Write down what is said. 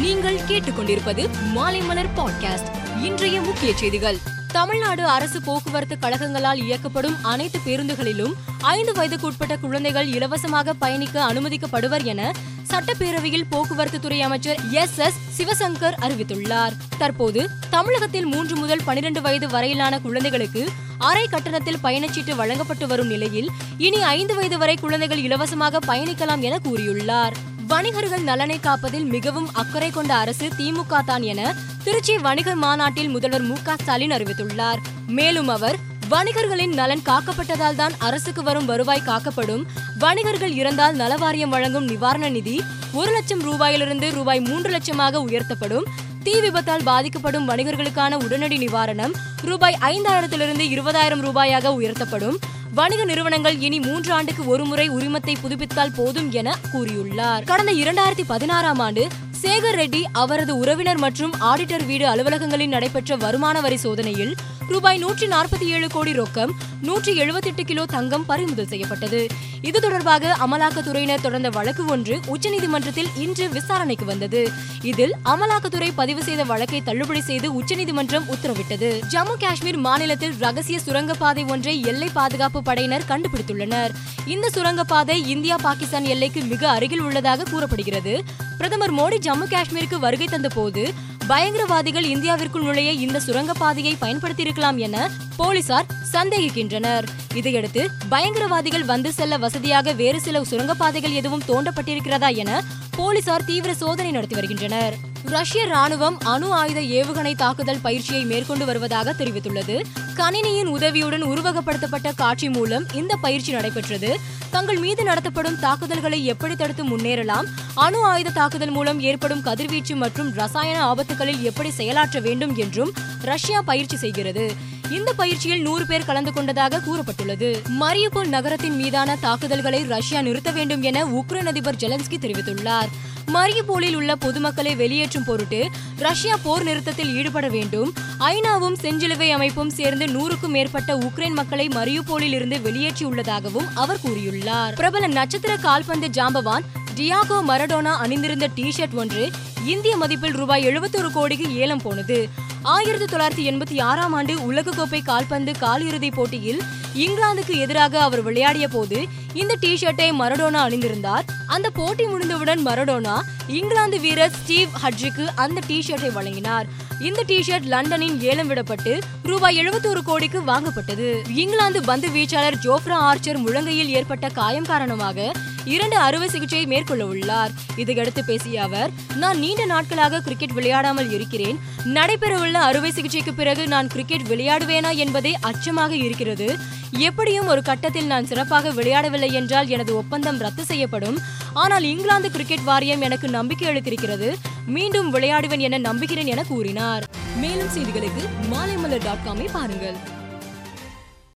நீங்கள் கேட்டுக்கொண்டிருப்பது மாலைமலர் பாட்காஸ்ட். இன்றைய முக்கிய செய்திகள். தமிழ்நாடு அரசு போக்குவரத்து கழகங்களால் இயக்கப்படும் அனைத்து பேருந்துகளிலும் ஐந்து வயதுக்குட்பட்ட குழந்தைகள் இலவசமாக பயணிக்க அனுமதிக்கப்படுவர் என சட்டப்பேரவையில் போக்குவரத்து துறை அமைச்சர் எஸ் எஸ் சிவசங்கர் அறிவித்துள்ளார். தற்போது தமிழகத்தில் மூன்று முதல் பனிரெண்டு வயது வரையிலான குழந்தைகளுக்கு அரை கட்டணத்தில் பயணச்சீட்டு வழங்கப்பட்டு வரும் நிலையில் இனி ஐந்து வயது வரை குழந்தைகள் இலவசமாக பயணிக்கலாம் என கூறியுள்ளார். வணிகர்கள் நலனை காப்பதில் மிகவும் அக்கறை கொண்ட அரசு திமுக தான் என திருச்சி வணிகர் மாநாட்டில் முதல்வர் மு க ஸ்டாலின் அறிவித்துள்ளார். மேலும் அவர் வணிகர்களின் நலன் காக்கப்பட்டதால் தான் அரசுக்கு வரும் வருவாய் காக்கப்படும். வணிகர்கள் இறந்தால் நலவாரியம் வழங்கும் நிவாரண நிதி ஒரு லட்சம் ரூபாயிலிருந்து ரூபாய் மூன்று லட்சமாக உயர்த்தப்படும். தீ விபத்தால் பாதிக்கப்படும் வணிகர்களுக்கான உடனடி நிவாரணம் ரூபாய் ஐந்தாயிரத்திலிருந்து இருபதாயிரம் ரூபாயாக உயர்த்தப்படும். வணிக நிறுவனங்கள் இனி மூன்று ஆண்டுக்கு ஒருமுறை உரிமத்தை புதுப்பித்தால் போதும் என கூறியுள்ளார். கடந்த இரண்டாயிரத்தி பதினாறாம் ஆண்டு சேகர் ரெட்டி அவரது உறவினர் மற்றும் ஆடிட்டர் வீடு அலுவலகங்களில் நடைபெற்ற வருமான வரி சோதனையில் ரூபாய் நூற்றி நாற்பத்தி ஏழு கோடி ரொக்கம் நூற்றி எழுபத்தெட்டு கிலோ தங்கம் பறிமுதல் செய்யப்பட்டது. இது தொடர்பாக அமலாக்கத்துறையினர் தொடர்ந்த வழக்கு ஒன்று உச்சநீதிமன்றத்தில் இன்று விசாரணைக்கு வந்தது. இதில் அமலாக்கத்துறை பதிவு செய்த வழக்கை தள்ளுபடி செய்து உச்சநீதிமன்றம் உத்தரவிட்டது. ஜம்மு காஷ்மீர் மாநிலத்தில் ரகசிய சுரங்கப்பாதை ஒன்றை எல்லை பாதுகாப்பு படையினர் கண்டுபிடித்துள்ளனர். இந்த சுரங்கப்பாதை இந்தியா பாகிஸ்தான் எல்லைக்கு மிக அருகில் உள்ளதாக கூறப்படுகிறது. பிரதமர் மோடி ஜம்மு காஷ்மீருக்கு வருகை தந்த போது பயங்கரவாதிகள் இந்தியாவிற்குள் நுழைய இந்த சுரங்கப்பாதையை பயன்படுத்தியிருக்கலாம் என போலீசார் சந்தேகிக்கின்றனர். இதையடுத்து பயங்கரவாதிகள் வந்து செல்ல வசதியாக வேறு சில சுரங்கப்பாதைகள் எதுவும் தோண்டப்பட்டிருக்கிறதா என போலீசார் தீவிர சோதனை நடத்தி வருகின்றனர். ரஷ்ய ராணுவம் அணு ஆயுத ஏவுகணை தாக்குதல் பயிற்சியை மேற்கொண்டு வருவதாக தெரிவித்துள்ளது. கணினியின் உதவியுடன் உருவகப்படுத்தப்பட்ட காட்சி மூலம் இந்த பயிற்சி நடைபெற்றது. தங்கள் மீது நடத்தப்படும் தாக்குதல்களை எப்படி தடுத்து முன்னேறலாம்? அணு ஆயுத தாக்குதல் மூலம் ஏற்படும் கதிர்வீச்சு மற்றும் ரசாயன ஆபத்துகளில் எப்படி செயலாற்ற வேண்டும் என்றும் ரஷ்யா பயிற்சி செய்கிறது. இந்த பயிற்சியில் நூறு பேர் கலந்து கொண்டதாக கூறப்பட்டுள்ளது. மரியபோல் நகரத்தின் மீதான தாக்குதல்களை ரஷ்யா நிறுத்த வேண்டும் என உக்ரைன் அதிபர் ஜெலன்ஸ்கி தெரிவித்துள்ளார். மரியபோலில் உள்ள பொதுமக்களை வெளியேற்றும் பொருட்டு ரஷ்யா போர் நிறுத்தத்தில் ஈடுபட வேண்டும். ஐநாவும் செஞ்சிலுவை அமைப்பும் சேர்ந்து நூறுக்கும் மேற்பட்ட உக்ரைன் மக்களை மரியுபோலில் இருந்து வெளியேற்றியுள்ளதாகவும் அவர் கூறியுள்ளார். பிரபல நட்சத்திர கால்பந்து ஜாம்பவான் டியாகோ மரடோனா அணிந்திருந்த டி ஷர்ட் ஒன்று இந்திய மதிப்பில் ரூபாய் எழுபத்தொரு கோடிக்கு ஏலம் போனது. ஆயிரத்தி தொள்ளாயிரத்தி எண்பத்தி ஆறாம் ஆண்டு உலகக்கோப்பை கால்பந்து காலிறுதிப் போட்டியில் இங்கிலாந்துக்கு எதிராக அவர் விளையாடிய போது இந்த டி ஷர்ட்டை மரடோனா அணிந்திருந்தார். அந்த போட்டி முடிந்தவுடன் மரடோனா இங்கிலாந்து வீரர் ஸ்டீவ் ஹட்ஜுக்கு அந்த டி ஷர்ட்டை வழங்கினார். இந்த டி ஷர்ட் லண்டனில் ஏலம் விடப்பட்டு ரூபாய் எழுபத்தோரு கோடிக்கு வாங்கப்பட்டது. இங்கிலாந்து பந்து வீச்சாளர் ஜோப்ரா ஆர்ச்சர் முழங்கையில் ஏற்பட்ட காயம் காரணமாக இரண்டு அறுவை சிகிச்சையை மேற்கொள்ள உள்ளார். இதையடுத்து பேசிய அவர் நான் நீண்ட நாட்களாக கிரிக்கெட் விளையாடாமல் இருக்கிறேன். நடைபெறவுள்ள அறுவை சிகிச்சைக்கு பிறகு நான் கிரிக்கெட் விளையாடுவேனா என்பதே அச்சமாக இருக்கிறது. எப்படியும் ஒரு கட்டத்தில் நான் சிறப்பாக விளையாடவில்லை என்றால் எனது ஒப்பந்தம் ரத்து செய்யப்படும். ஆனால் இங்கிலாந்து கிரிக்கெட் வாரியம் எனக்கு நம்பிக்கை அளித்திருக்கிறது. மீண்டும் விளையாடுவேன் என நம்புகிறேன் என கூறினார். மேலும் செய்திகளுக்கு மாலைமலர் டாட் காமை பாருங்கள்.